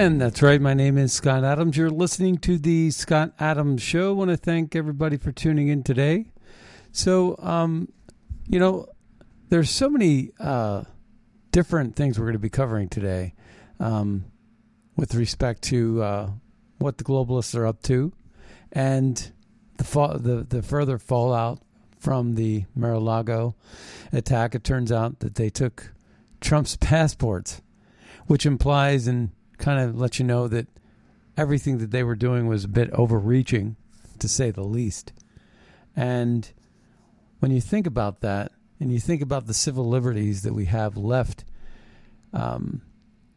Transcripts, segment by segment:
That's right. My name is Scott Adams. You're listening to the Scott Adams Show. I want to thank everybody for tuning in today. So, um, you know, there's so many uh, different things we're going to be covering today um, with respect to uh, what the globalists are up to and the, fa- the the further fallout from the Mar-a-Lago attack. It turns out that they took Trump's passports, which implies and kind of let you know that everything that they were doing was a bit overreaching, to say the least. And when you think about that, and you think about the civil liberties that we have left, um,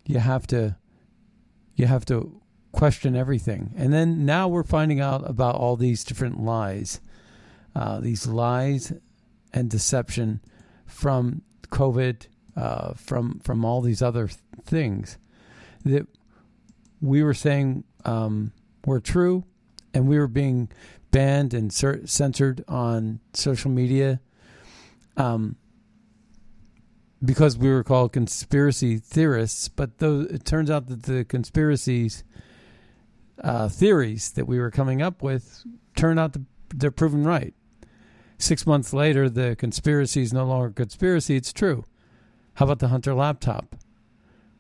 you have to you have to question everything. And then now we're finding out about all these different lies, uh, these lies and deception from COVID, uh, from from all these other th- things that we were saying um, were true, and we were being banned and cer- censored on social media um, because we were called conspiracy theorists. But those, it turns out that the conspiracies uh, theories that we were coming up with turn out to, they're proven right. Six months later, the conspiracy is no longer a conspiracy; it's true. How about the Hunter laptop,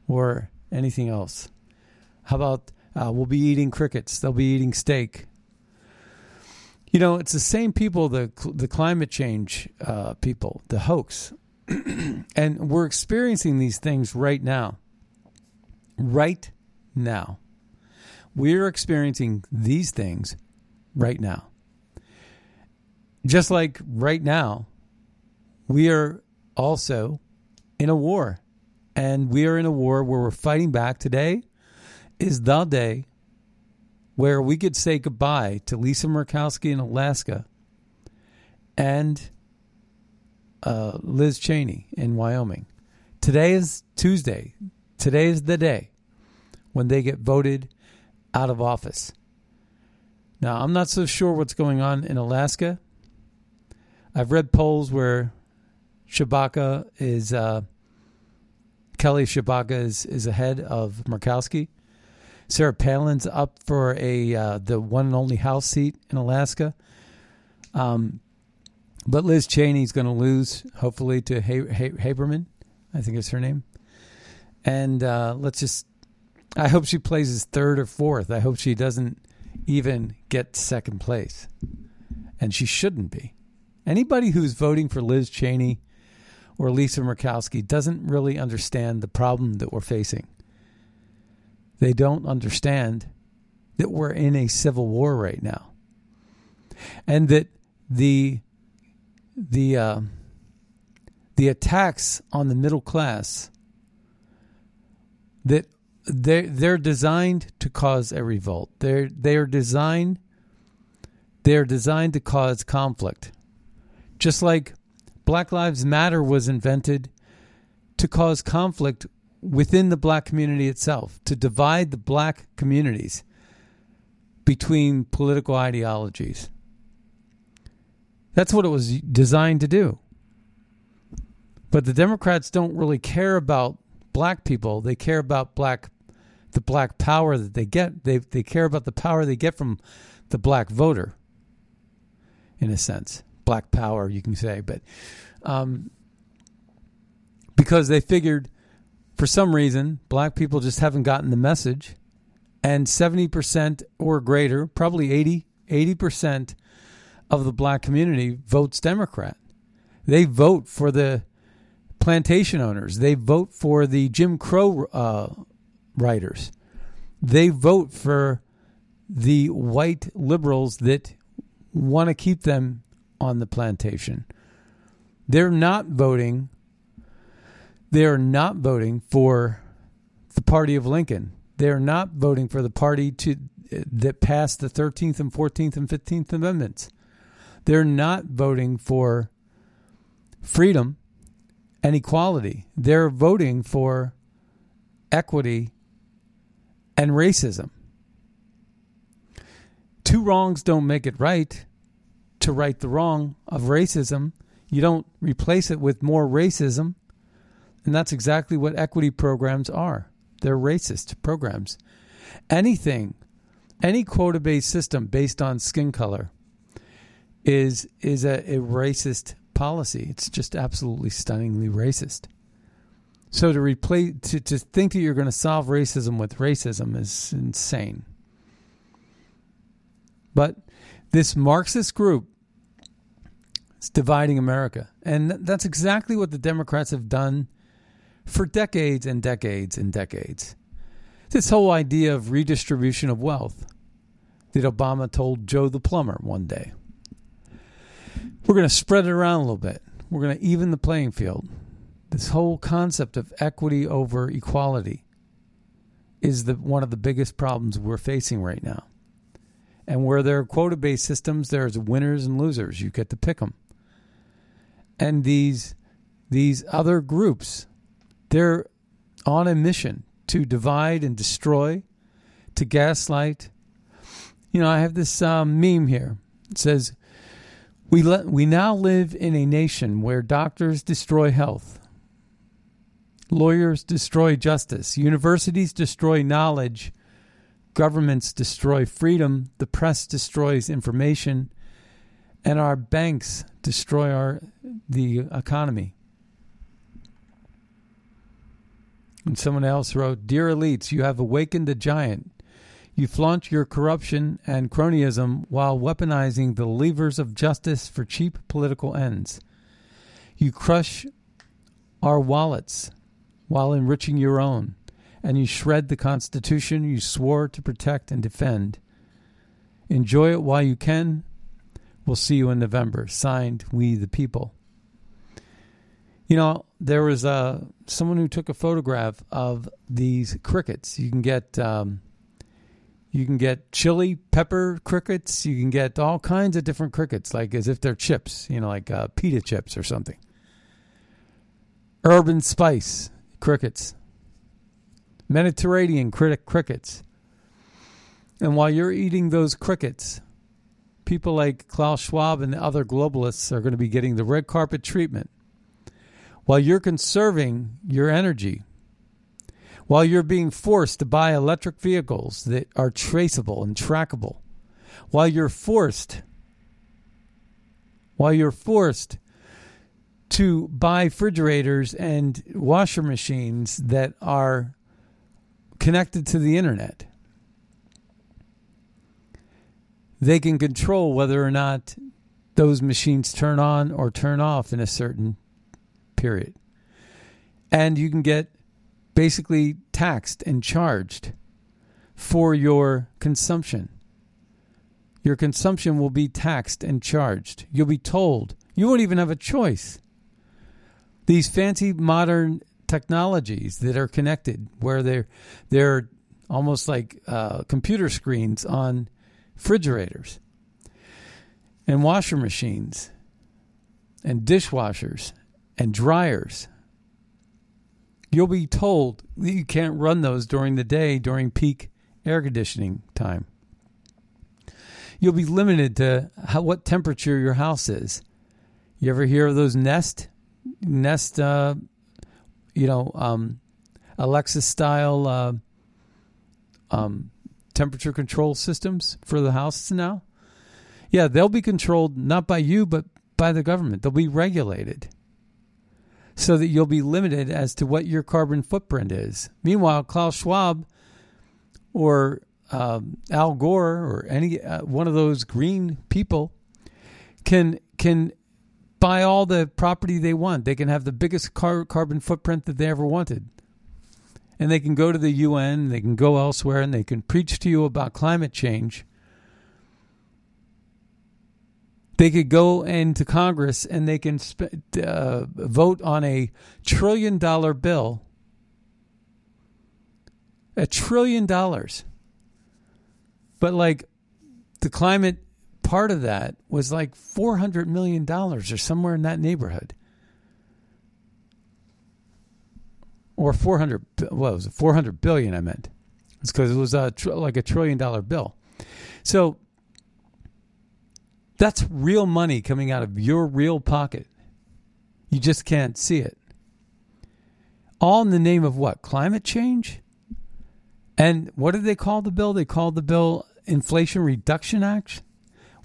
or anything else? How about uh, we'll be eating crickets? They'll be eating steak. You know, it's the same people, the the climate change uh, people, the hoax, and we're experiencing these things right now. Right now, we're experiencing these things right now. Just like right now, we are also in a war, and we are in a war where we're fighting back today is the day where we could say goodbye to Lisa Murkowski in Alaska and uh, Liz Cheney in Wyoming. Today is Tuesday. Today is the day when they get voted out of office. Now, I'm not so sure what's going on in Alaska. I've read polls where Tshibaka is, uh, Kelly Tshibaka is, is ahead of Murkowski. Sarah Palin's up for a uh, the one and only House seat in Alaska. Um, but Liz Cheney's going to lose, hopefully, to Haberman. I think it's her name. And uh, let's just, I hope she plays as third or fourth. I hope she doesn't even get second place. And she shouldn't be. Anybody who's voting for Liz Cheney or Lisa Murkowski doesn't really understand the problem that we're facing. They don't understand that we're in a civil war right now, and that the the uh, the attacks on the middle class that they they're designed to cause a revolt. They're they are designed they're designed to cause conflict. Just like Black Lives Matter was invented to cause conflict within the black community itself, to divide the black communities between political ideologies. That's what it was designed to do. But the Democrats don't really care about black people. They care about black the black power that they get. They they care about the power they get from the black voter. In a sense, black power you can say, but um, because they figured for some reason black people just haven't gotten the message, and seventy percent or greater, probably 80 percent of the black community votes Democrat. They vote for the plantation owners. They vote for the Jim Crow uh, writers. They vote for the white liberals that want to keep them on the plantation. They're not voting. They're not voting for the party of Lincoln. They're not voting for the party to that passed the 13th and 14th and 15th amendments. They're not voting for freedom and equality. They're voting for equity and racism. Two wrongs don't make it right. To right the wrong of racism, you don't replace it with more racism. And that's exactly what equity programs are. They're racist programs. Anything, any quota based system based on skin color is is a, a racist policy. It's just absolutely stunningly racist. So to replace to, to think that you're going to solve racism with racism is insane. But this Marxist group is dividing America. And that's exactly what the Democrats have done for decades and decades and decades. This whole idea of redistribution of wealth that Obama told Joe the plumber one day. We're going to spread it around a little bit. We're going to even the playing field. This whole concept of equity over equality is the one of the biggest problems we're facing right now. And where there are quota based systems, there's winners and losers. You get to pick them. And these these other groups, they're on a mission to divide and destroy, to gaslight. You know, I have this um, meme here. It says, we, le- we now live in a nation where doctors destroy health, lawyers destroy justice, universities destroy knowledge, governments destroy freedom, the press destroys information, and our banks destroy our the economy. And someone else wrote, Dear elites, you have awakened a giant. You flaunt your corruption and cronyism while weaponizing the levers of justice for cheap political ends. You crush our wallets while enriching your own, and you shred the Constitution you swore to protect and defend. Enjoy it while you can. We'll see you in November. Signed, We the People. You know, there was uh, someone who took a photograph of these crickets. You can get. Um, you can get chili pepper crickets. You can get all kinds of different crickets, like as if they're chips, you know, like uh, pita chips or something. Urban spice crickets, Mediterranean crickets. And while you're eating those crickets, people like Klaus Schwab and other globalists are going to be getting the red carpet treatment. While you're conserving your energy, while you're being forced to buy electric vehicles that are traceable and trackable, while you're forced while you're forced to buy refrigerators and washer machines that are connected to the internet. They can control whether or not those machines turn on or turn off in a certain period. And you can get basically taxed and charged for your consumption. Your consumption will be taxed and charged. You'll be told. You won't even have a choice. These fancy modern technologies that are connected, where they're they're almost like uh, computer screens on refrigerators and washer machines and dishwashers and dryers You'll be told that you can't run those during the day during peak air conditioning time. You'll be limited to how, what temperature your house is. You ever hear of those Nest, Nest, uh, you know, um, Alexa style uh, um, temperature control systems for the houses now? Yeah, they'll be controlled not by you, but by the government. They'll be regulated so that you'll be limited as to what your carbon footprint is. Meanwhile, Klaus Schwab or um, Al Gore or any uh, one of those green people can can buy all the property they want. They can have the biggest car- carbon footprint that they ever wanted. And they can go to the UN, they can go elsewhere, and they can preach to you about climate change. They could go into Congress and they can sp- uh, vote on a trillion dollar bill. A trillion dollars. But like the climate part of that was like $400 million or somewhere in that neighborhood. Or 400, what was it? 400 billion, I meant. It's because it was a tr- like a trillion dollar bill. So that's real money coming out of your real pocket. You just can't see it. All in the name of what? Climate change? And what did they call the bill? They called the bill Inflation Reduction Act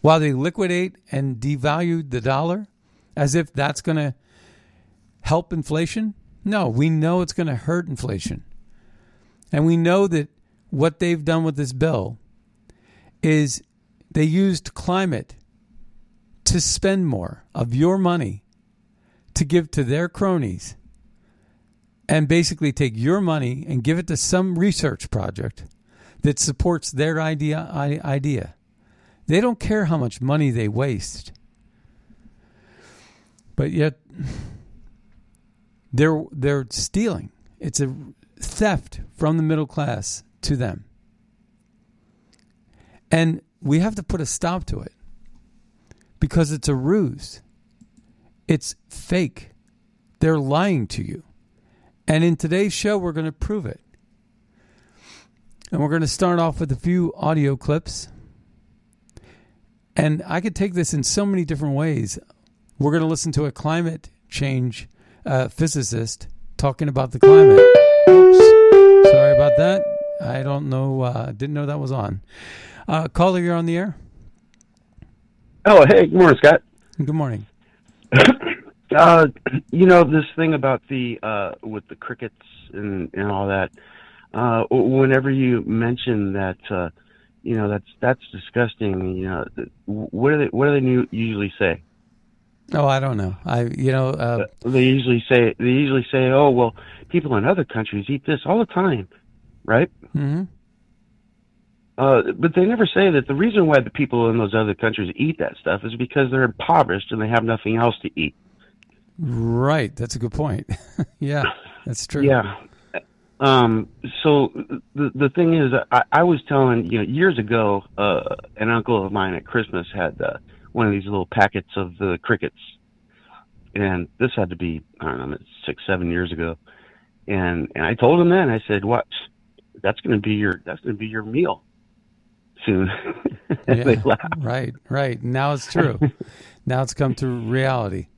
while they liquidate and devalue the dollar as if that's going to help inflation? No, we know it's going to hurt inflation. And we know that what they've done with this bill is they used climate to spend more of your money to give to their cronies and basically take your money and give it to some research project that supports their idea idea they don't care how much money they waste. But yet they're they're stealing. It's a theft from the middle class to them. And we have to put a stop to it because it's a ruse. It's fake. They're lying to you. And in today's show, we're going to prove it. And we're going to start off with a few audio clips and I could take this in so many different ways. We're going to listen to a climate change uh, physicist talking about the climate. Oops. Sorry about that. I don't know. Uh, didn't know that was on. Uh, caller, you're on the air. Oh, hey, good morning, Scott. Good morning. uh, you know this thing about the uh, with the crickets and and all that. Uh, whenever you mention that uh, you know that's that's disgusting. You know, what do they what do they usually say? Oh, I don't know. I you know uh, uh, they usually say they usually say, oh well, people in other countries eat this all the time, right? Mm-hmm. Uh, but they never say that the reason why the people in those other countries eat that stuff is because they're impoverished and they have nothing else to eat. Right. That's a good point. yeah, that's true. Yeah. Um, so the the thing is, I, I was telling you know years ago, uh, an uncle of mine at Christmas had uh, one of these little packets of the crickets, and this had to be I don't know six seven years ago, and and I told him then I said, what, that's going to be your that's going to be your meal soon." yeah, right, right. Now it's true. now it's come to reality.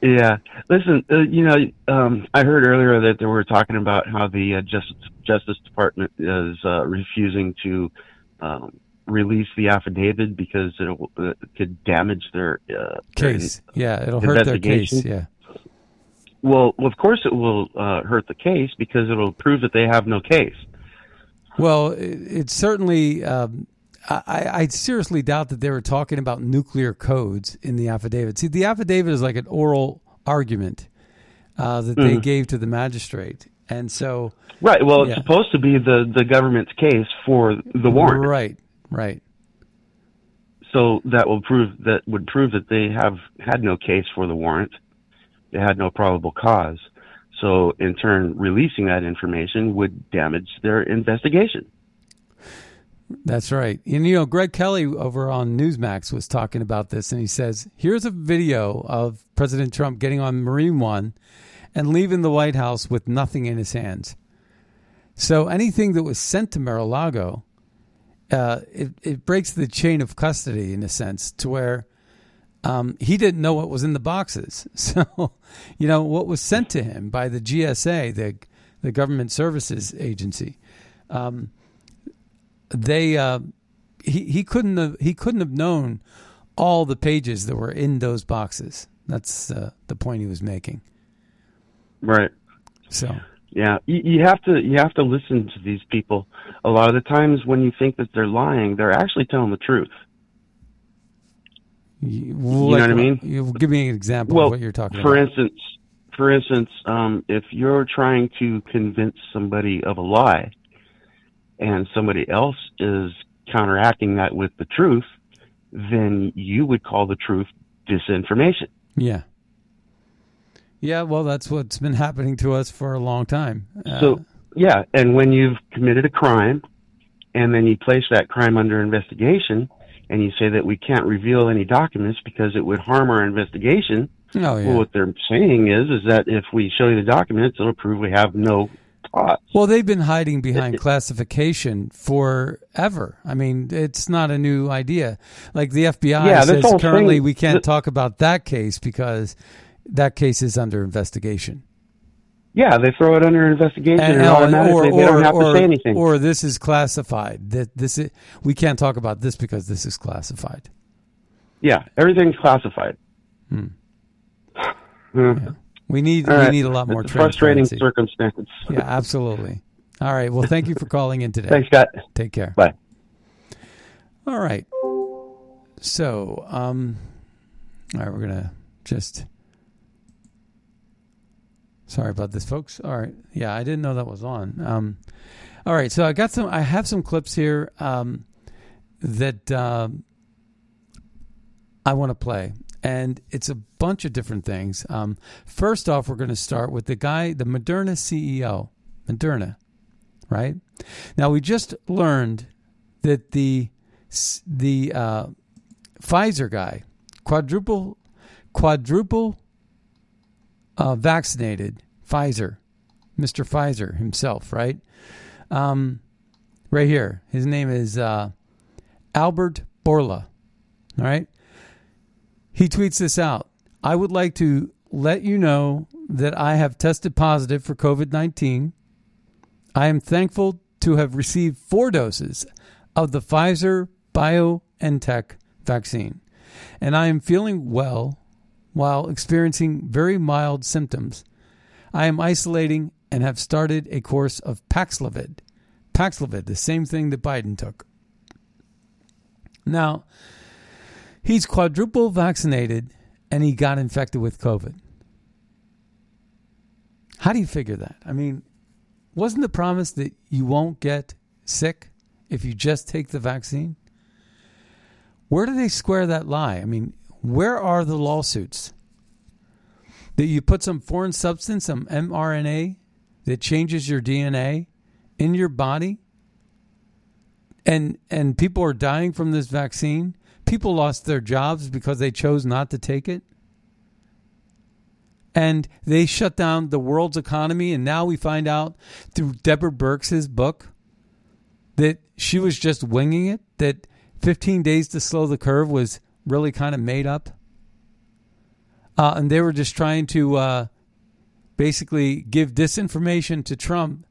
Yeah. Listen, uh, you know, um, I heard earlier that they were talking about how the uh, Justice, Justice Department is uh, refusing to um, release the affidavit because it, it could damage their uh, case. Their, yeah, it'll hurt their case. Yeah. Well, of course it will uh, hurt the case because it'll prove that they have no case. Well, it, it certainly. Um, I, I, seriously doubt that they were talking about nuclear codes in the affidavit. See, the affidavit is like an oral argument uh, that mm-hmm. they gave to the magistrate, and so right. Well, yeah. it's supposed to be the the government's case for the warrant. Right. Right. So that will prove that would prove that they have had no case for the warrant. They had no probable cause. So in turn, releasing that information would damage their investigation. That's right. And you know, Greg Kelly over on Newsmax was talking about this, and he says, "Here's a video of President Trump getting on Marine One, and leaving the White House with nothing in his hands. So anything that was sent to Mar-a-Lago, uh, it, it breaks the chain of custody in a sense to where um, he didn't know what was in the boxes. So, you know, what was sent to him by the GSA, the the Government Services Agency, um, they uh, he he couldn't have he couldn't have known all the pages that were in those boxes. That's uh, the point he was making. Right. So Yeah, you, you have to you have to listen to these people. A lot of the times when you think that they're lying, they're actually telling the truth. you, know what I mean? You give me an example Well, of what you're talking for about. instance, for instance, um, if you're trying to convince somebody of a lie, and somebody else is counteracting that with the truth, then you would call the truth disinformation. yeah. Yeah, well, that's what's been happening to us for a long time. Uh, So, yeah, and when you've committed a crime and then you place that crime under investigation and you say that we can't reveal any documents because it would harm our investigation, oh yeah. well, what they're saying is is that if we show you the documents, it'll prove we have no Well, they've been hiding behind classification forever. I mean, it's not a new idea. Like the FBI Yeah, says currently thing- we can't talk about that case because that case is under investigation. Yeah, they throw it under investigation and, uh, automatically they don't have to say anything. or this is classified. That this is, we can't talk about this because this is classified. yeah, everything's classified. Hmm. Hmm. We need All we right. need a lot more It's a frustrating transparency. circumstance. Yeah, absolutely. All right. Well, thank you for calling in today. Thanks, Scott. Take care. Bye. All right. So, um, all right, we're gonna just. Sorry about this, folks. All right, yeah, I didn't know that was on. Um, all right, so I got some. I have some clips here um, that um I want to play, and it's a bunch of different things. Um, first off, we're going to start with the guy, the Moderna CEO, Moderna, right? Now we just learned that the the uh, Pfizer guy, quadruple quadruple uh, vaccinated Pfizer, Mister Pfizer himself, right? Um, right here, his name is uh, Albert Bourla. All right, he tweets this out. I would like to let you know that I have tested positive for COVID nineteen. I am thankful to have received four doses of the Pfizer BioNTech vaccine, and I am feeling well while experiencing very mild symptoms. I am isolating and have started a course of Paxlovid. Paxlovid, the same thing that Biden took. Now, he's quadruple vaccinated and he got infected with COVID. How do you figure that? I mean, wasn't the promise that you won't get sick if you just take the vaccine? Where do they square that lie? I mean, where are the lawsuits? That you put some foreign substance, some mRNA that changes your DNA in your body and and people are dying from this vaccine. People lost their jobs because they chose not to take it. And they shut down the world's economy and now we find out through Deborah Birx' book that she was just winging it, that 15 days to slow the curve was really kind of made up. Uh, and they were just trying to uh, basically give disinformation to Trump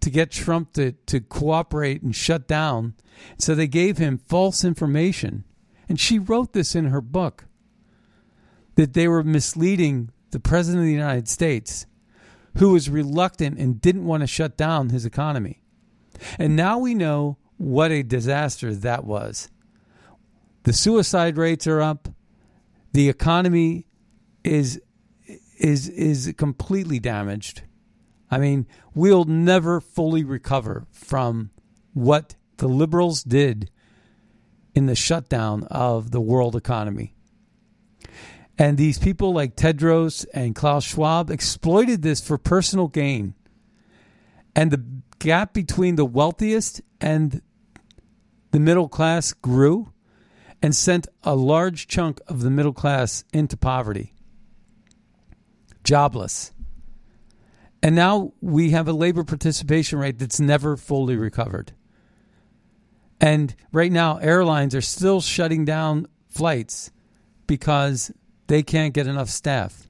to get Trump to, to cooperate and shut down. So they gave him false information. And she wrote this in her book that they were misleading the President of the United States, who was reluctant and didn't want to shut down his economy. And now we know what a disaster that was. The suicide rates are up. The economy is is is completely damaged. I mean, we'll never fully recover from what the liberals did in the shutdown of the world economy. And these people like Tedros and Klaus Schwab exploited this for personal gain. And the gap between the wealthiest and the middle class grew and sent a large chunk of the middle class into poverty, jobless. And now we have a labor participation rate that's never fully recovered. And right now, airlines are still shutting down flights because they can't get enough staff.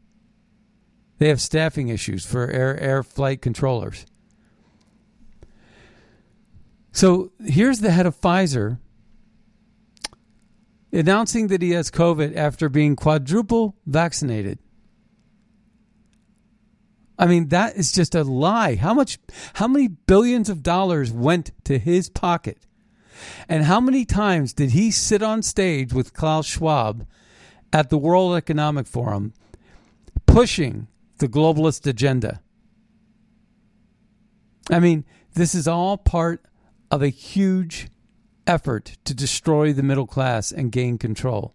They have staffing issues for air, air flight controllers. So here's the head of Pfizer announcing that he has COVID after being quadruple vaccinated. I mean, that is just a lie. How much, how many billions of dollars went to his pocket? And how many times did he sit on stage with Klaus Schwab at the World Economic Forum pushing the globalist agenda? I mean, this is all part of a huge effort to destroy the middle class and gain control.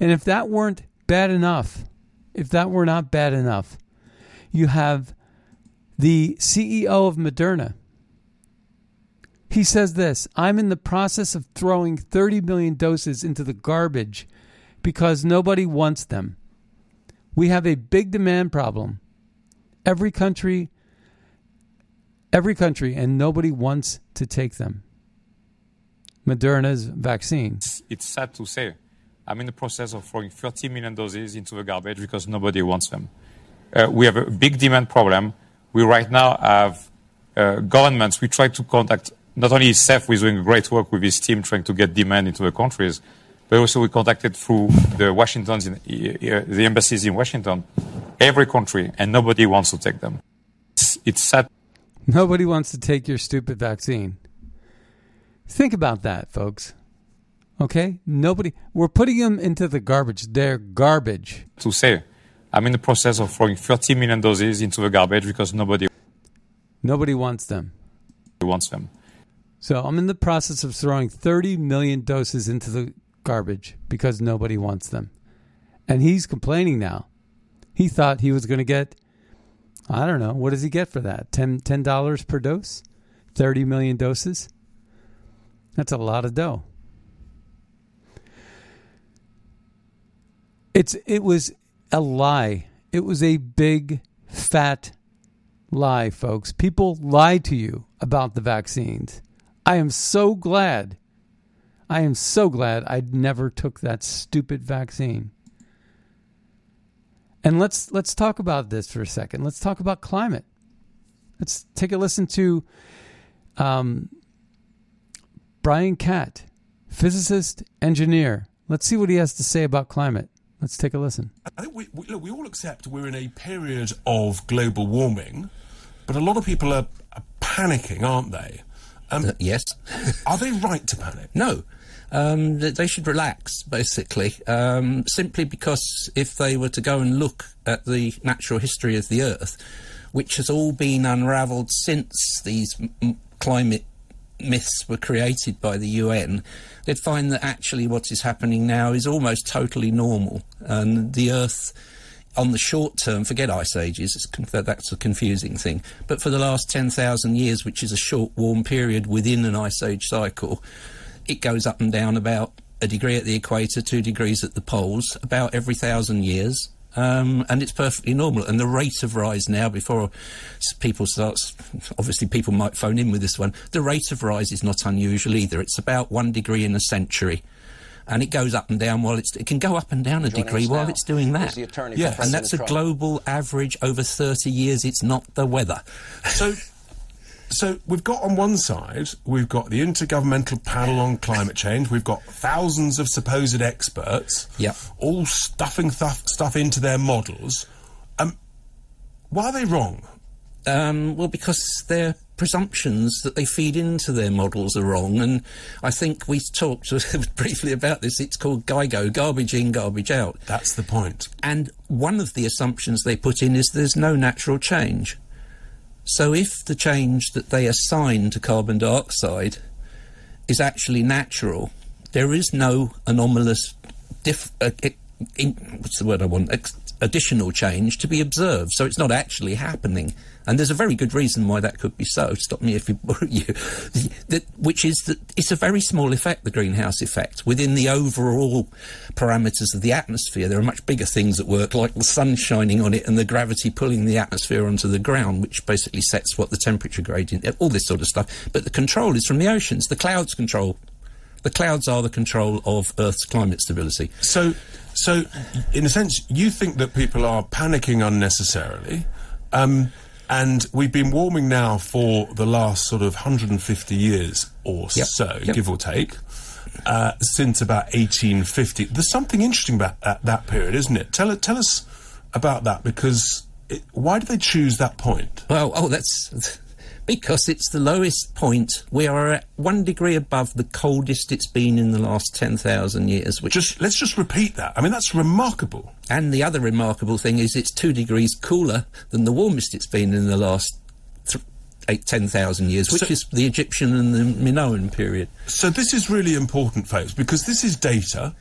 And if that weren't bad enough, if that were not bad enough, you have the CEO of Moderna. He says this I'm in the process of throwing 30 million doses into the garbage because nobody wants them. We have a big demand problem. Every country, every country, and nobody wants to take them. Moderna's vaccine. It's, sad to say. I'm in the process of throwing 30 million doses into the garbage because nobody wants them. Uh, we have a big demand problem. We right now have uh, governments. We try to contact not only SEF, who's doing great work with his team trying to get demand into the countries, but also we contacted through the Washingtons, in, uh, the embassies in Washington, every country, and nobody wants to take them. It's, it's sad. Nobody wants to take your stupid vaccine. Think about that, folks. Okay? Nobody. We're putting them into the garbage. They're garbage. To say, I'm in the process of throwing 30 million doses into the garbage because nobody Nobody wants them. wants them. So I'm in the process of throwing 30 million doses into the garbage because nobody wants them. And he's complaining now. He thought he was going to get, I don't know, what does he get for that? $10, $10 per dose? 30 million doses? That's a lot of dough. It's it was a lie. It was a big fat lie, folks. People lied to you about the vaccines. I am so glad. I am so glad I never took that stupid vaccine. And let's let's talk about this for a second. Let's talk about climate. Let's take a listen to um, Brian Catt, physicist, engineer. Let's see what he has to say about climate. Let's take a listen. I think we, we, look, we all accept we're in a period of global warming, but a lot of people are, are panicking, aren't they? Um, Uh, yes. are they right to panic? No. Um, th- they should relax, basically, um, simply because if they were to go and look at the natural history of the Earth, which has all been unravelled since these climate myths were created by the UN, they'd find that actually what is happening now is almost totally normal, and the Earth on the short term, forget ice ages, that's a confusing thing. But for the last 10,000 years, which is a short warm period within an ice age cycle, it goes up and down about a degree at the equator, two degrees at the poles, about every thousand years. Um, and it's perfectly normal. And the rate of rise now, before people start, obviously people might phone in with this one, the rate of rise is not unusual either. It's about one degree in a century. And it goes up and down while it's, it can go up and down a degree while it's doing that. Yes. And that's a global average over 30 years. It's not the weather. So, so we've got on one side, we've got the Intergovernmental Panel on Climate Change. We've got thousands of supposed experts, Yep. all stuffing stuff, stuff into their models. Um, why are they wrong? Um, well, because their presumptions that they feed into their models are wrong. And I think we talked briefly about this. It's called GIGO, garbage in, garbage out. That's the point. And one of the assumptions they put in is there's no natural change. So if the change that they assign to carbon dioxide is actually natural, there is no anomalous, diff, uh, in, what's the word I want? Ex- additional change to be observed. So it's not actually happening. And there's a very good reason why that could be so. Stop me if you, you that, which is that it's a very small effect, the greenhouse effect. Within the overall parameters of the atmosphere, there are much bigger things at work, like the sun shining on it and the gravity pulling the atmosphere onto the ground, which basically sets what the temperature gradient, all this sort of stuff. But the control is from the oceans. The clouds control the clouds are the control of Earth's climate stability. So, so in a sense, you think that people are panicking unnecessarily. Um, and we've been warming now for the last sort of 150 years or yep. so, yep. give or take, uh, since about 1850. There's something interesting about that, that period, isn't it? Tell, tell us about that because it, why did they choose that point? Well, oh, that's because it's the lowest point. We are at one degree above the coldest it's been in the last 10,000 years. Which just Let's just repeat that. I mean, that's remarkable. And the other remarkable thing is it's two degrees cooler than the warmest it's been in the last eight, 10,000 years, which so, is the Egyptian and the Minoan period. So this is really important, folks, because this is data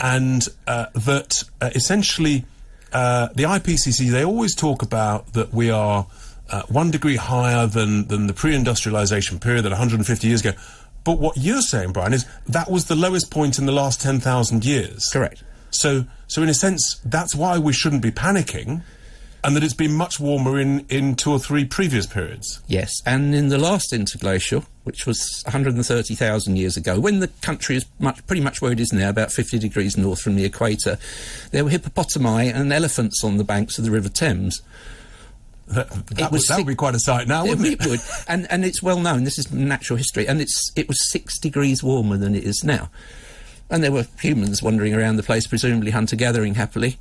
and uh, that uh, essentially uh, the IPCC, they always talk about that we are uh, one degree higher than, than the pre-industrialization period, that 150 years ago. But what you're saying, Brian, is that was the lowest point in the last 10,000 years. Correct. So, so in a sense, that's why we shouldn't be panicking, and that it's been much warmer in, in two or three previous periods. Yes, and in the last interglacial, which was 130,000 years ago, when the country is much, pretty much where it is now, about 50 degrees north from the equator, there were hippopotami and elephants on the banks of the River Thames. That, that, would, that would be quite a sight now, wouldn't it? It would, and and it's well known. This is natural history, and it's it was six degrees warmer than it is now, and there were humans wandering around the place, presumably hunter gathering happily.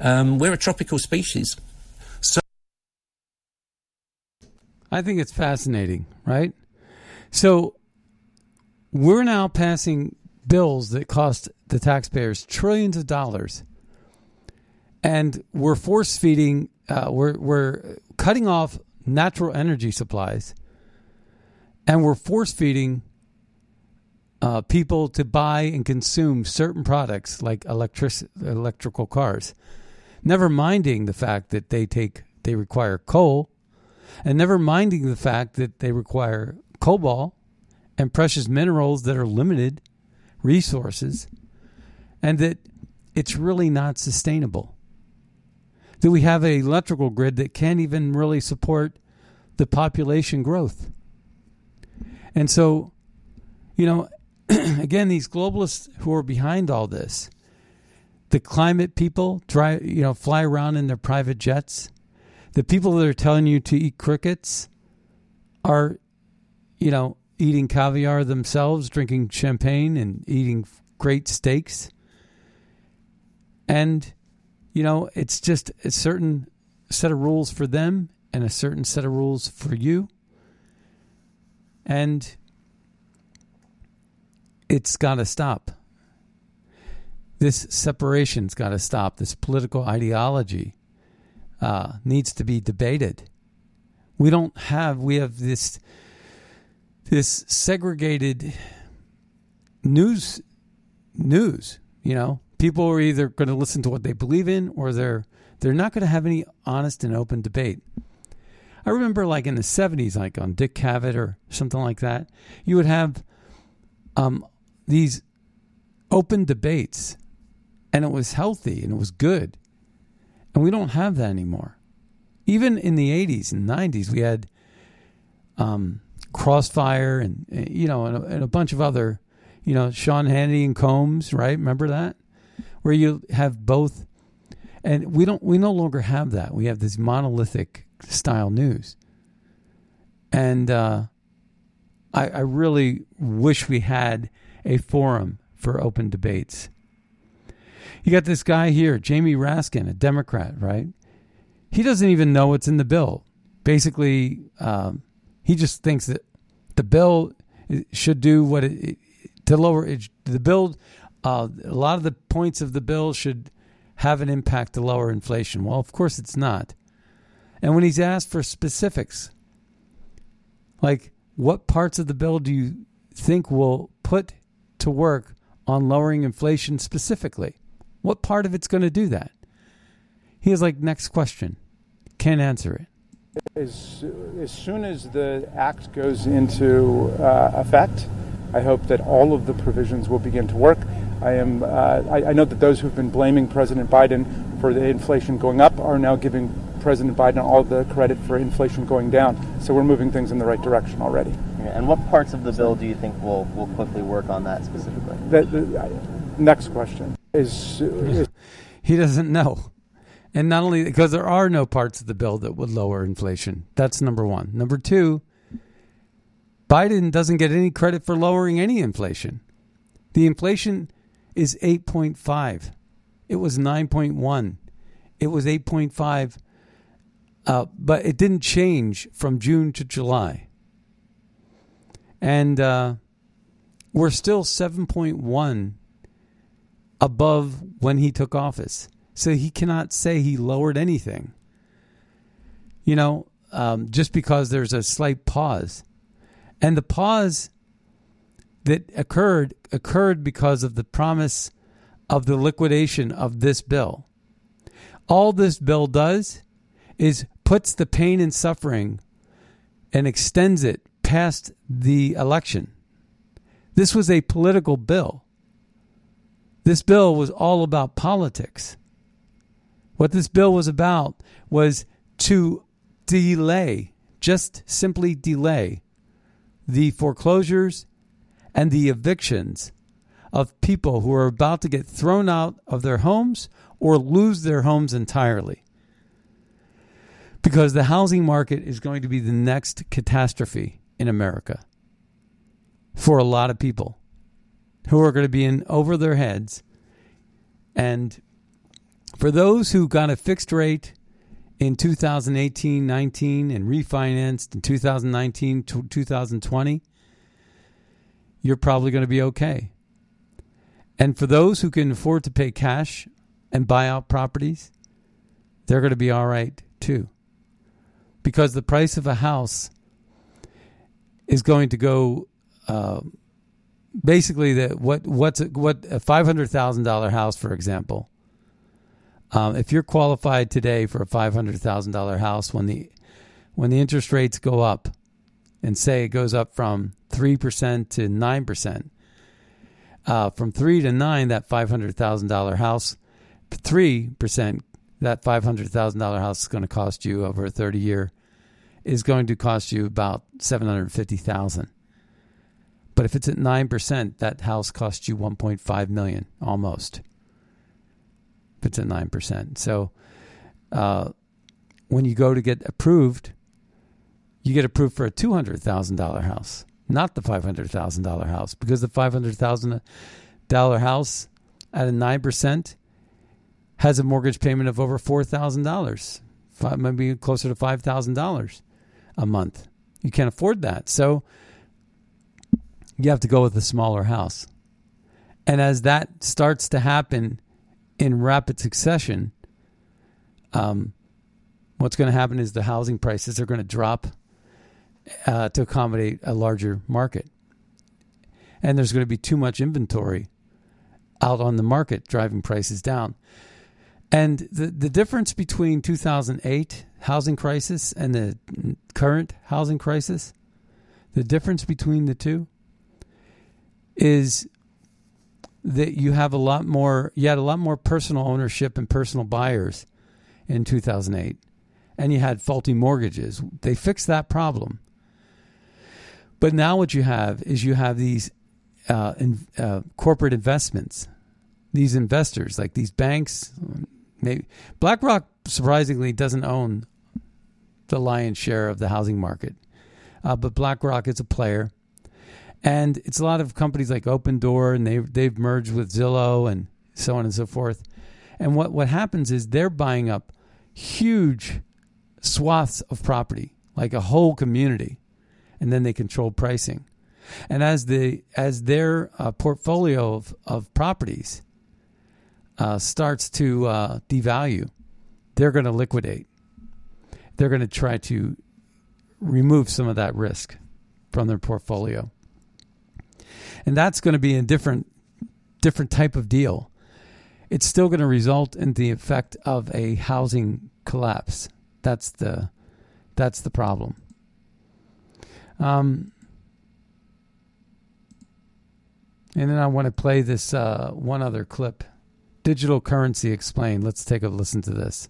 Um, we're a tropical species, so I think it's fascinating, right? So we're now passing bills that cost the taxpayers trillions of dollars, and we're force feeding. Uh, we're we're cutting off natural energy supplies and we're force feeding uh, people to buy and consume certain products like electric electrical cars, never minding the fact that they take they require coal, and never minding the fact that they require cobalt and precious minerals that are limited resources, and that it's really not sustainable that we have an electrical grid that can't even really support the population growth. And so, you know, again, these globalists who are behind all this, the climate people drive, you know, fly around in their private jets. The people that are telling you to eat crickets are, you know, eating caviar themselves, drinking champagne, and eating great steaks. And you know, it's just a certain set of rules for them and a certain set of rules for you. And it's got to stop. This separation's got to stop. This political ideology uh, needs to be debated. We don't have. We have this this segregated news news. You know, people are either going to listen to what they believe in or they're they're not going to have any honest and open debate. I remember like in the 70s like on Dick Cavett or something like that, you would have um, these open debates and it was healthy and it was good. And we don't have that anymore. Even in the 80s and 90s we had um, Crossfire and you know and a, and a bunch of other you know Sean Hannity and Colmes, right? Remember that? Where you have both. And we don't we no longer have that. We have this monolithic style news. And uh, I, I really wish we had a forum for open debates. You got this guy here jamie raskin a democrat right? He doesn't even know what's in the bill. Basically um, he just thinks that the bill should do what it, to lower it, the bill uh, a lot of the points of the bill should have an impact to lower inflation. Well, of course it's not. And when he's asked for specifics, like what parts of the bill do you think will put to work on lowering inflation specifically? What part of it's going to do that? He is like, next question. Can't answer it. As, as soon as the act goes into uh, effect, I hope that all of the provisions will begin to work. I am. Uh, I, I know that those who've been blaming President Biden for the inflation going up are now giving President Biden all the credit for inflation going down. So we're moving things in the right direction already. And what parts of the bill do you think will will quickly work on that specifically? The, the, uh, next question is, is He doesn't know. And not only because there are no parts of the bill that would lower inflation. That's number one. Number two, Biden doesn't get any credit for lowering any inflation. The inflation is 8.5. It was 9.1. It was 8.5. Uh, but it didn't change from June to July. And uh, we're still 7.1 above when he took office. So he cannot say he lowered anything. You know, um, just because there's a slight pause. And the pause that occurred occurred because of the promise of the liquidation of this bill. All this bill does is puts the pain and suffering and extends it past the election. This was a political bill. This bill was all about politics. What this bill was about was to delay, just simply delay, the foreclosures and the evictions of people who are about to get thrown out of their homes or lose their homes entirely. Because the housing market is going to be the next catastrophe in America for a lot of people who are going to be in over their heads. And for those who got a fixed rate in 2018 19 and refinanced in 2019 2020, you're probably going to be okay. And for those who can afford to pay cash and buy out properties, they're going to be all right too. Because the price of a house is going to go uh, basically the what what's what a five hundred thousand dollar house, for example. Um, if you're qualified today for a five hundred thousand dollar house, when the when the interest rates go up, and say it goes up from three percent to nine percent, uh, from three to nine, that five hundred thousand dollar house, three percent, that five hundred thousand dollar house is going to cost you over a thirty year, is going to cost you about seven hundred fifty thousand. But if it's at nine percent, that house costs you one point five million almost. If it's at nine percent, so uh, when you go to get approved, you get approved for a two hundred thousand dollar house, not the five hundred thousand dollar house, because the five hundred thousand dollar house at a nine percent has a mortgage payment of over four thousand dollars, maybe closer to five thousand dollars a month. You can't afford that, so you have to go with a smaller house. And as that starts to happen in rapid succession, um, what's going to happen is the housing prices are going to drop uh, to accommodate a larger market. And there's going to be too much inventory out on the market driving prices down. And the, the difference between 2008 housing crisis and the current housing crisis, the difference between the two is that you have a lot more you had a lot more personal ownership and personal buyers in 2008 and you had faulty mortgages. They fixed that problem. But now what you have is you have these uh, in, uh, corporate investments. These investors like these banks maybe BlackRock surprisingly doesn't own the lion's share of the housing market. Uh, but BlackRock is a player and it's a lot of companies like Opendoor, and they they've merged with Zillow and so on and so forth. And what what happens is they're buying up huge swaths of property, like a whole community, and then they control pricing. And as the as their uh, portfolio of, of properties uh, starts to uh, devalue, they're going to liquidate. They're going to try to remove some of that risk from their portfolio and that's going to be a different different type of deal. it's still going to result in the effect of a housing collapse. That's the that's the problem. Um, and then I want to play this uh, one other clip. Digital currency explained. Let's take a listen to this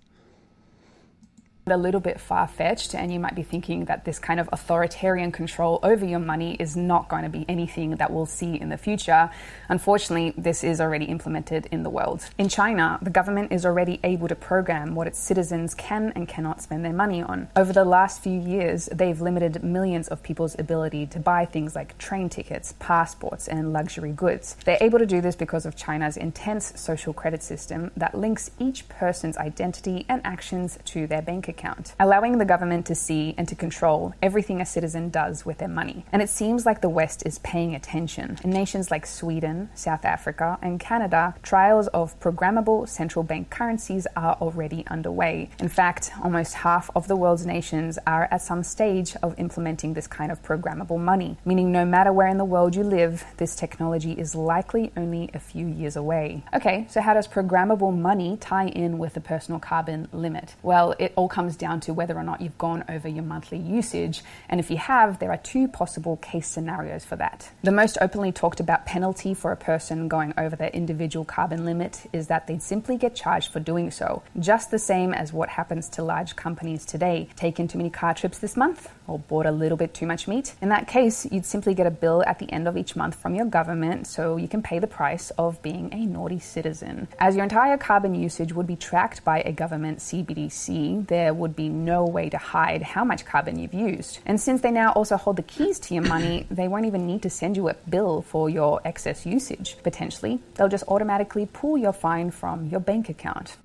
a little bit far fetched, and you might be thinking that this kind of authoritarian control over your money is not going to be anything that we'll see in the future. Unfortunately, this is already implemented in the world. In China, the government is already able to program what its citizens can and cannot spend their money on. Over the last few years, they've limited millions of people's ability to buy things like train tickets, passports, and luxury goods. They're able to do this because of China's intense social credit system that links each person's identity and actions to their bank account account, allowing the government to see and to control everything a citizen does with their money. And it seems like the West is paying attention. In nations like Sweden, South Africa, and Canada, trials of programmable central bank currencies are already underway. In fact, almost half of the world's nations are at some stage of implementing this kind of programmable money, meaning no matter where in the world you live, this technology is likely only a few years away. Okay, so how does programmable money tie in with the personal carbon limit? Well, it all comes down to whether or not you've gone over your monthly usage. And if you have, there are two possible case scenarios for that. The most openly talked about penalty for a person going over their individual carbon limit is that they'd simply get charged for doing so, just the same as what happens to large companies today. Taken too many car trips this month? or bought a little bit too much meat. In that case, you'd simply get a bill at the end of each month from your government so you can pay the price of being a naughty citizen. As your entire carbon usage would be tracked by a government CBDC, there would be no way to hide how much carbon you've used. And since they now also hold the keys to your money, they won't even need to send you a bill for your excess usage, potentially. They'll just automatically pull your fine from your bank account.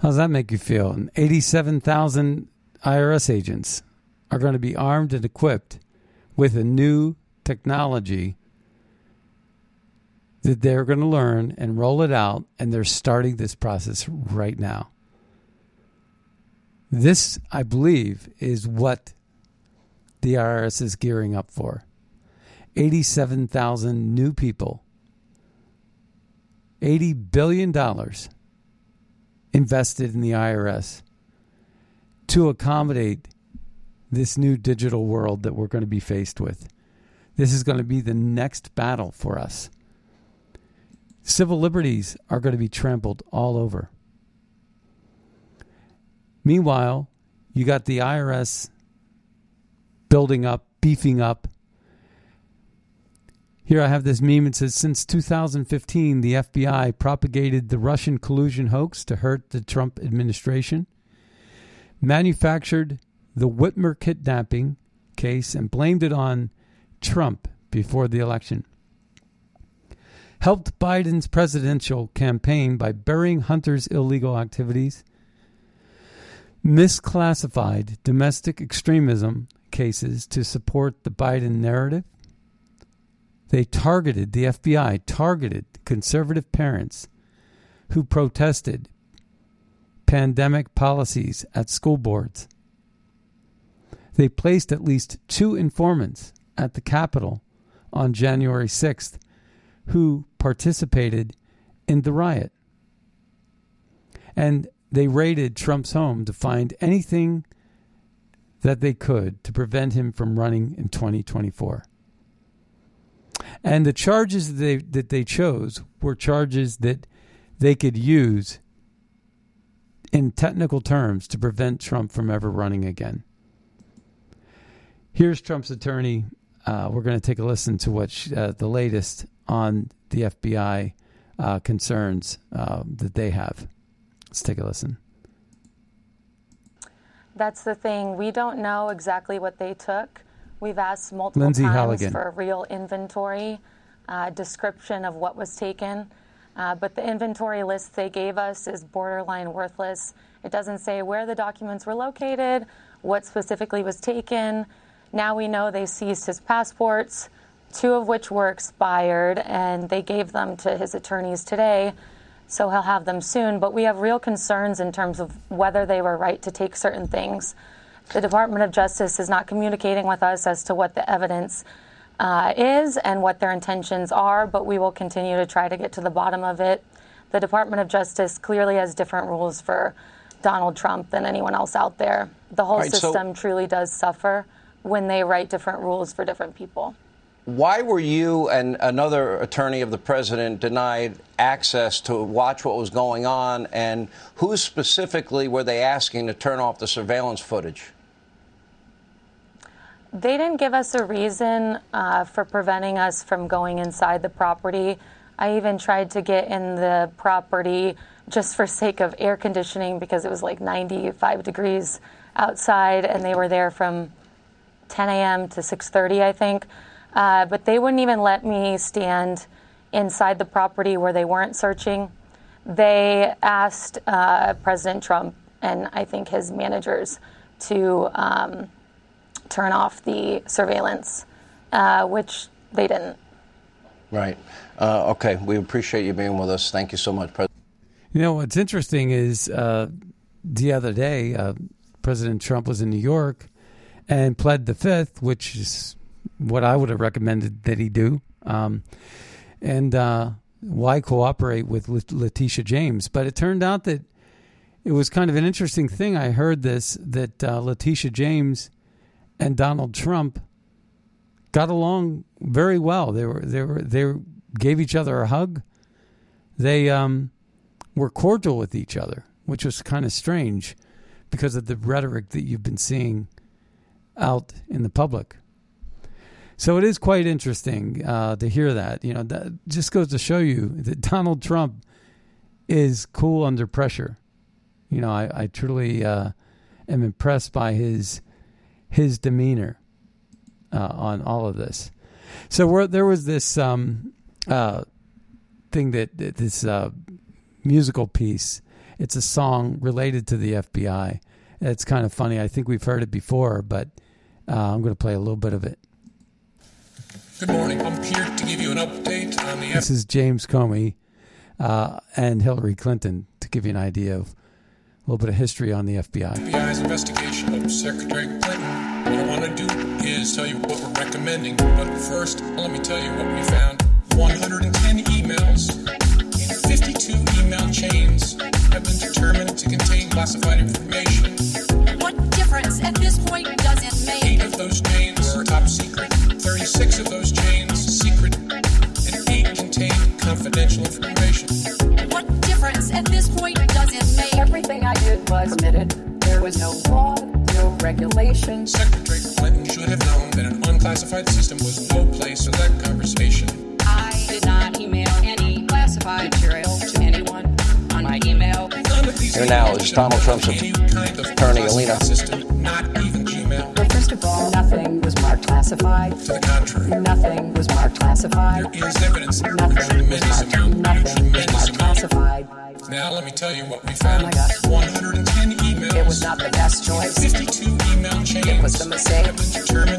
How does that make you feel? 87,000 IRS agents are going to be armed and equipped with a new technology that they're going to learn and roll it out, and they're starting this process right now. This, I believe, is what the IRS is gearing up for. 87,000 new people, $80 billion invested in the IRS to accommodate this new digital world that we're going to be faced with. This is going to be the next battle for us. Civil liberties are going to be trampled all over. Meanwhile, you got the IRS building up, beefing up. Here I have this meme. It says Since 2015, the FBI propagated the Russian collusion hoax to hurt the Trump administration manufactured the Whitmer kidnapping case and blamed it on Trump before the election. Helped Biden's presidential campaign by burying Hunter's illegal activities. Misclassified domestic extremism cases to support the Biden narrative. They targeted, the FBI targeted conservative parents who protested pandemic policies at school boards. They placed at least two informants at the Capitol on January 6th who participated in the riot. And they raided Trump's home to find anything that they could to prevent him from running in 2024. And the charges that they, that they chose were charges that they could use in technical terms to prevent Trump from ever running again. Here's Trump's attorney. Uh, we're going to take a listen to what she, uh, the latest on the FBI uh, concerns uh, that they have. Let's take a listen. That's the thing. We don't know exactly what they took. We've asked multiple Lindsay times Halligan. for a real inventory uh, description of what was taken. Uh, but the inventory list they gave us is borderline worthless. It doesn't say where the documents were located, what specifically was taken. Now we know they seized his passports, two of which were expired, and they gave them to his attorneys today, so he'll have them soon. But we have real concerns in terms of whether they were right to take certain things. The Department of Justice is not communicating with us as to what the evidence uh, is and what their intentions are, but we will continue to try to get to the bottom of it. The Department of Justice clearly has different rules for Donald Trump than anyone else out there. The whole Right, so- system truly does suffer when they write different rules for different people. Why were you and another attorney of the president denied access to watch what was going on, and who specifically were they asking to turn off the surveillance footage? They didn't give us a reason uh, for preventing us from going inside the property. I even tried to get in the property just for sake of air conditioning because it was like 95 degrees outside, and they were there from 10 a.m. to 6:30, I think. Uh, but they wouldn't even let me stand inside the property where they weren't searching. They asked uh, President Trump and I think his managers to um, turn off the surveillance, uh, which they didn't. Right. Uh, okay. We appreciate you being with us. Thank you so much, President. You know what's interesting is uh, the other day, uh, President Trump was in New York and pled the fifth, which is what I would have recommended that he do. Um, and uh, why cooperate with Letitia James? But it turned out that it was kind of an interesting thing. I heard this that uh, Letitia James and Donald Trump got along very well. They were they were they gave each other a hug. They um, were cordial with each other, which was kind of strange because of the rhetoric that you've been seeing out in the public. So it is quite interesting uh, to hear that. You know, that just goes to show you that Donald Trump is cool under pressure. You know, I, I truly uh, am impressed by his his demeanor uh, on all of this. So there was this um, uh, thing that that this uh, musical piece. It's a song related to the FBI. It's kind of funny. I think we've heard it before, but uh, I'm going to play a little bit of it. Good morning. I'm here to give you an update on the This is James Comey uh, and Hillary Clinton to give you an idea of a little bit of history on the FBI. FBI's investigation of Secretary Clinton. What I want to do is tell you what we're recommending. But first, let me tell you what we found. 110 emails in 52 email chains have been determined to contain classified information. What difference at this point does it make? Eight of those chains are top secret. 36 of those chains secret. And eight contain confidential information. What difference at this point does it make? Everything I did was admitted. There was no law, no regulation. Secretary Clinton should have known that an unclassified system was no place for that conversation. I did not email any classified material to anyone on my email. Here now is Donald Trump's attorney, Alina. System, first of all, nothing was marked classified. To the contrary. Nothing was marked classified. There is evidence. Nothing was marked, nothing was marked classified. Now let me tell you what we found. Oh my gosh. 110 emails. It was not the best choice. 52 email chains. It was the mistake. Have been determined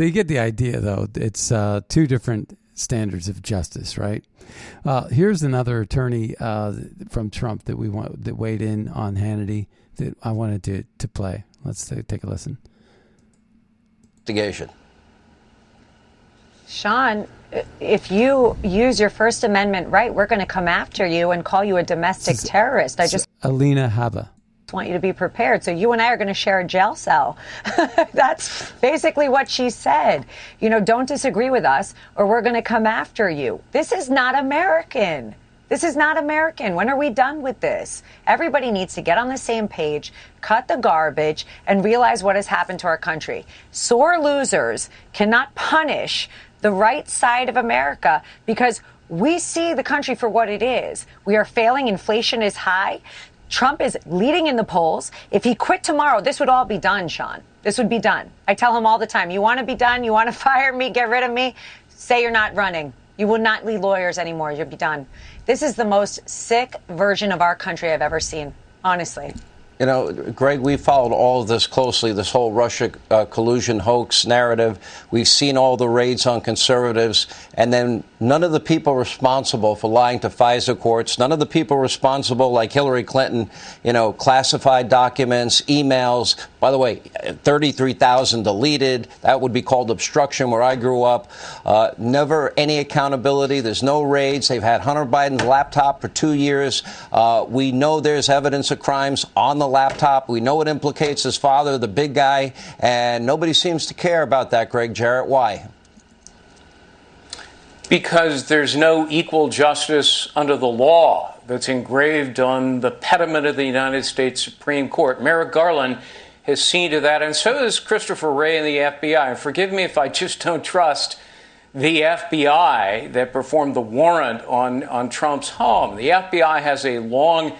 So you get the idea, though. It's uh, two different standards of justice, right? Uh, here's another attorney uh, from Trump that we want that weighed in on Hannity that I wanted to to play. Let's take, take a listen. Investigation. Sean, if you use your First Amendment right, we're going to come after you and call you a domestic terrorist. I just Alina Habba. Want you to be prepared. So you and I are going to share a jail cell. That's basically what she said. You know, don't disagree with us or we're going to come after you. This is not American. This is not American. When are we done with this? Everybody needs to get on the same page, cut the garbage, and realize what has happened to our country. Sore losers cannot punish the right side of America because we see the country for what it is. We are failing. Inflation is high. Trump is leading in the polls. If he quit tomorrow, this would all be done, Sean. This would be done. I tell him all the time, you want to be done? You want to fire me? Get rid of me? Say you're not running. You will not lead lawyers anymore. You'll be done. This is the most sick version of our country I've ever seen, honestly. You know, Gregg, we followed all of this closely, this whole Russia uh, collusion hoax narrative. We've seen all the raids on conservatives, and then none of the people responsible for lying to FISA courts, none of the people responsible, like Hillary Clinton, you know, classified documents, emails. By the way, 33,000 deleted. That would be called obstruction where I grew up. Uh, never any accountability. There's no raids. They've had Hunter Biden's laptop for two years. Uh, we know there's evidence of crimes on the laptop. We know it implicates his father, the big guy, and nobody seems to care about that, Gregg Jarrett. Why? Because there's no equal justice under the law that's engraved on the pediment of the United States Supreme Court. Merrick Garland has seen to that, and so has Christopher Wray and the FBI. And forgive me if I just don't trust the FBI that performed the warrant on, on Trump's home. The FBI has a long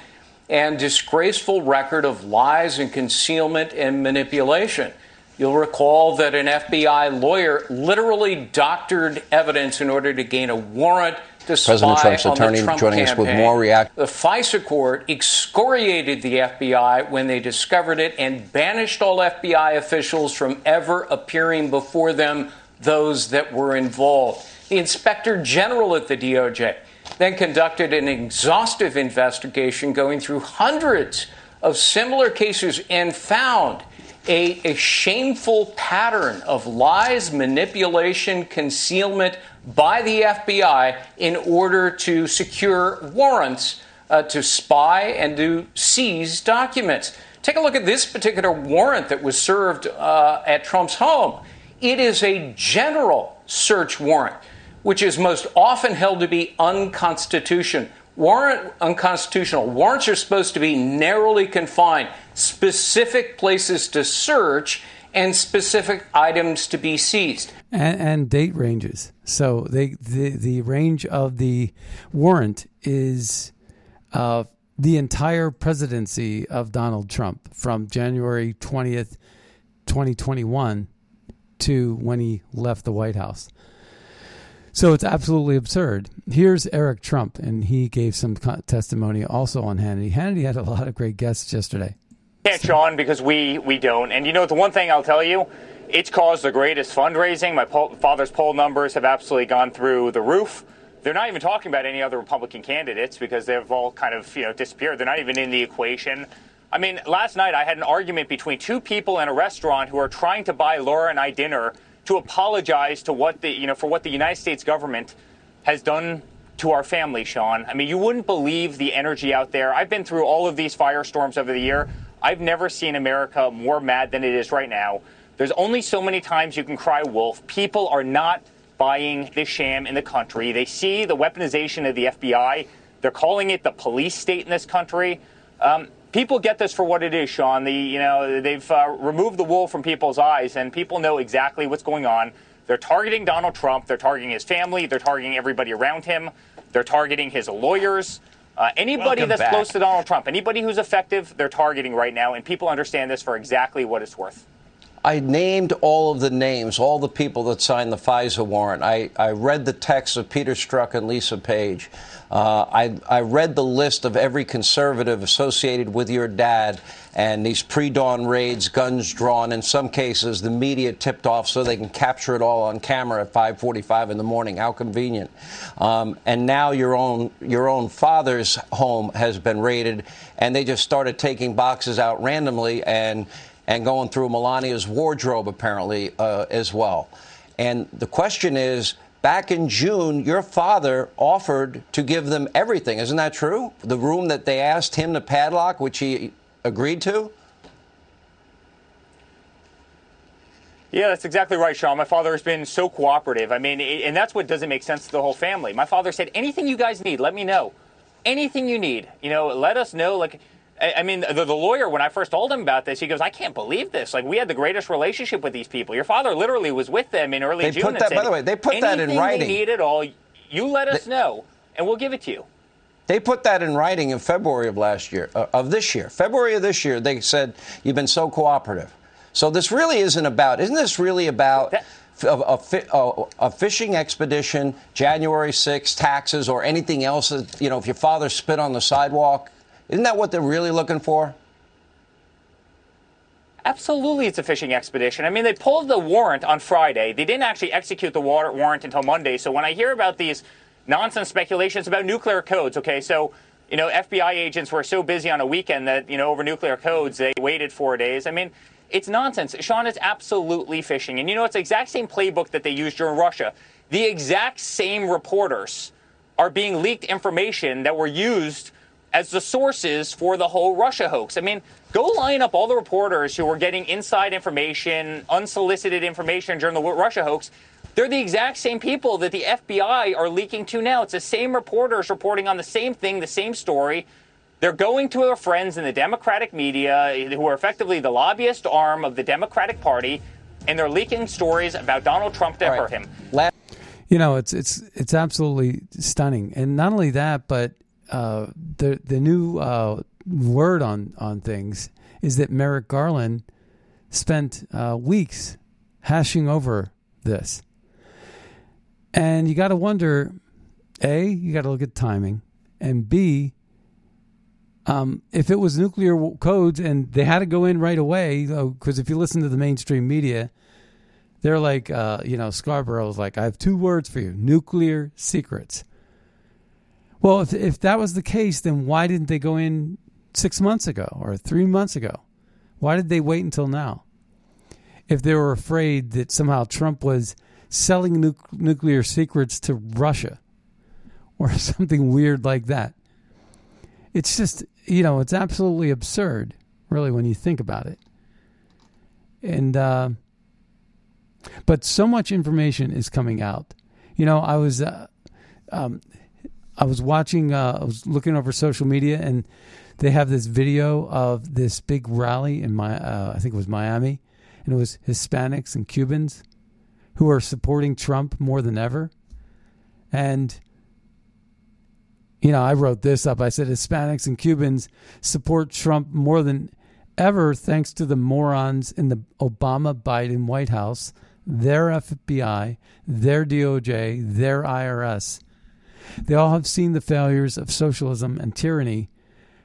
and disgraceful record of lies and concealment and manipulation. You'll recall that an FBI lawyer literally doctored evidence in order to gain a warrant to President spy Trump's on attorney the Trump joining us with more react. The FISA court excoriated the FBI when they discovered it and banished all FBI officials from ever appearing before them, those that were involved. The inspector general at the DOJ then conducted an exhaustive investigation going through hundreds of similar cases and found a, a shameful pattern of lies, manipulation, concealment by the FBI in order to secure warrants uh, to spy and to seize documents. Take a look at this particular warrant that was served uh, at Trump's home. It is a general search warrant, which is most often held to be unconstitutional. Warrant unconstitutional. Warrants are supposed to be narrowly confined, specific places to search, and specific items to be seized. and, and date ranges. So they the the range of the warrant is uh, the entire presidency of Donald Trump from January twentieth, twenty twenty one, to when he left the White House. So it's absolutely absurd. Here's Eric Trump, and he gave some testimony also on Hannity. Hannity had a lot of great guests yesterday. can't, Sean, because we, we don't. And you know, the one thing I'll tell you, it's caused the greatest fundraising. My poll, father's poll numbers have absolutely gone through the roof. They're not even talking about any other Republican candidates because they've all kind of you know disappeared. They're not even in the equation. I mean, last night I had an argument between two people in a restaurant who are trying to buy Laura and I dinner to apologize to what the you know for what the United States government has done to our family, Sean. I mean, you wouldn't believe the energy out there. I've been through all of these firestorms over the year. I've never seen America more mad than it is right now. There's only so many times you can cry wolf. People are not buying this sham in the country. They see the weaponization of the FBI. They're calling it the police state in this country. Um, people get this for what it is, Sean. The you know they've uh, removed the wool from people's eyes, and people know exactly what's going on. They're targeting Donald Trump. They're targeting his family. They're targeting everybody around him. They're targeting his lawyers. Uh, anybody Welcome that's back. close to Donald Trump, anybody who's effective, they're targeting right now, and people understand this for exactly what it's worth. I named all of the names, all the people that signed the FISA warrant. I, I read the text of Peter Strzok and Lisa Page. Uh, I, I read the list of every conservative associated with your dad and these pre-dawn raids, guns drawn. In some cases, the media tipped off so they can capture it all on camera at 5:45 in the morning. How convenient! Um, and now your own your own father's home has been raided, and they just started taking boxes out randomly and and going through Melania's wardrobe apparently uh, as well. And the question is. Back in June, your father offered to give them everything. Isn't that true? The room that they asked him to padlock, which he agreed to? Yeah, that's exactly right, Sean. My father has been so cooperative. I mean, i- and that's what doesn't make sense to the whole family. My father said, anything you guys need, let me know. Anything you need, you know, let us know. Like, I I mean, the, the lawyer, when I first told him about this, he goes, I can't believe this. Like, we had the greatest relationship with these people. Your father literally was with them in early They June. put that- said, by the way, they put that in "Anything writing." they need at all, you let us know, and we'll give it to you. They put that in writing in February of last year, uh, of this year. February of this year, they said, You've been so cooperative. So this really isn't about, isn't this really about f- a, a a- a fishing expedition, January 6th, taxes, or anything else? That, you know, if your father spit on the sidewalk, isn't that what they're really looking for? Absolutely, it's a fishing expedition. I mean, they pulled the warrant on Friday. They didn't actually execute the war- warrant until Monday. So when I hear about these nonsense speculations about nuclear codes, okay, so you know, FBI agents were so busy on a weekend that you know over nuclear codes they waited four days. I mean, it's nonsense. Sean is absolutely fishing, and you know, it's the exact same playbook that they used during Russia. The exact same reporters are being leaked information that were used as the sources for the whole Russia hoax. I mean, go line up all the reporters who were getting inside information, unsolicited information during the Russia hoax. They're the exact same people that the FBI are leaking to now. It's the same reporters reporting on the same thing, the same story. They're going to their friends in the Democratic media, who are effectively the lobbyist arm of the Democratic Party, and they're leaking stories about Donald Trump to hurt him. You know, it's it's it's absolutely stunning, and not only that, but uh, the the new uh, word on on things is that Merrick Garland spent uh, weeks hashing over this, and you got to wonder, a you got to look at timing, and b um, if it was nuclear codes and they had to go in right away, because if you listen to the mainstream media, they're like, uh, you know, Scarborough's like, I have two words for you: nuclear secrets. Well, if if that was the case, then why didn't they go in six months ago or three months ago? Why did they wait until now? If they were afraid that somehow Trump was selling nu- nuclear secrets to Russia or something weird like that. It's just, you know, it's absolutely absurd, really, when you think about it. And, uh, but so much information is coming out. You know, I was, uh, um, I was watching, uh, I was looking over social media, and they have this video of this big rally in my, uh, I think it was Miami, and it was Hispanics and Cubans who are supporting Trump more than ever. And, you know, I wrote this up. I said Hispanics and Cubans support Trump more than ever thanks to the morons in the Obama Biden White House, their FBI, their DOJ, their IRS. They all have seen the failures of socialism and tyranny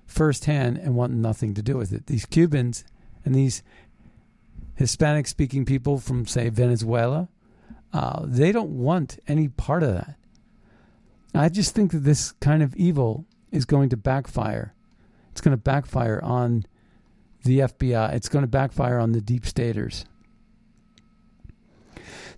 firsthand and want nothing to do with it. These Cubans and these Hispanic speaking people from, say, Venezuela, uh, they don't want any part of that. I just think that this kind of evil is going to backfire. It's going to backfire on the FBI. It's going to backfire on the deep staters.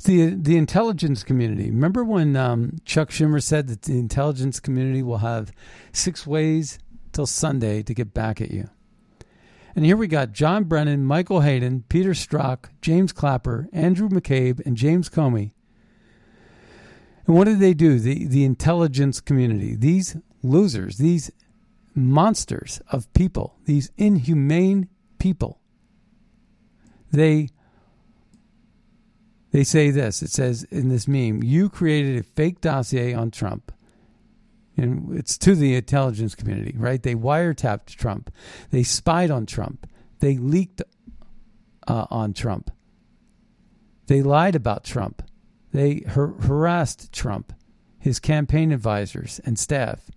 The the intelligence community. Remember when um, Chuck Schumer said that the intelligence community will have six ways till Sunday to get back at you. And here we got John Brennan, Michael Hayden, Peter Strzok, James Clapper, Andrew McCabe, and James Comey. And what did they do? The the intelligence community, these losers, these monsters of people, these inhumane people. They they say this. It says in this meme, you created a fake dossier on Trump. And it's to the intelligence community, right? They wiretapped Trump. They spied on Trump. They leaked uh, on Trump. They lied about Trump. They har- harassed Trump, his campaign advisors and staff.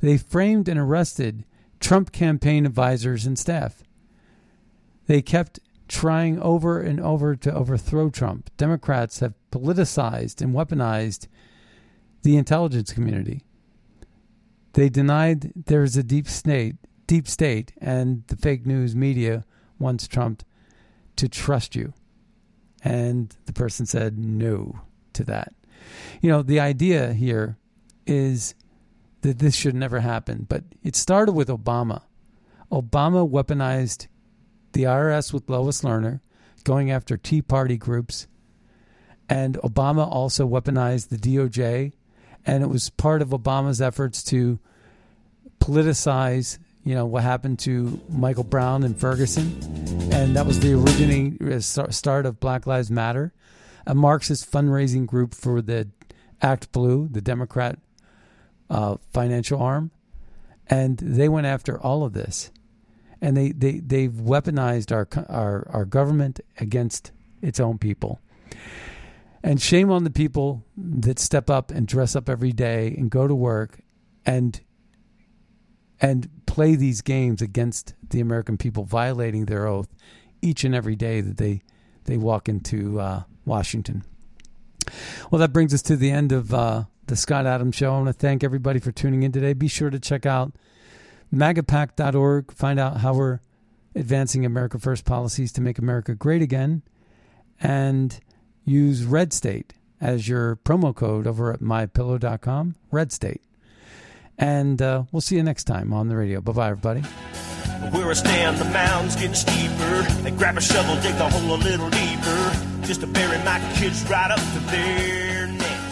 They framed and arrested Trump campaign advisors and staff. They kept trying over and over to overthrow Trump. Democrats have politicized and weaponized the intelligence community. They denied there is a deep state, deep state, and the fake news media wants Trump to trust you. And the person said no to that. You know, the idea here is that this should never happen, but it started with Obama. Obama weaponized the IRS with Lois Lerner, going after Tea Party groups. And Obama also weaponized the DOJ. And it was part of Obama's efforts to politicize, you know, what happened to Michael Brown and Ferguson. And that was the originating uh, start of Black Lives Matter, a Marxist fundraising group for the ActBlue, the Democrat uh, financial arm. And they went after all of this and they, they they've weaponized our our our government against its own people. And shame on the people that step up and dress up every day and go to work and and play these games against the American people, violating their oath each and every day that they they walk into uh, Washington. Well, that brings us to the end of uh, the Scott Adams Show. I want to thank everybody for tuning in today. Be sure to check out magapack.org, find out how we're advancing America First policies to make America great again, and use Red State as your promo code over at mypillow.com. Red State. And uh, we'll see you next time on the radio. Bye bye, everybody. Where I stand, the mound's getting steeper. They grab a shovel, dig the hole a little deeper, just to bury my kids right up to there.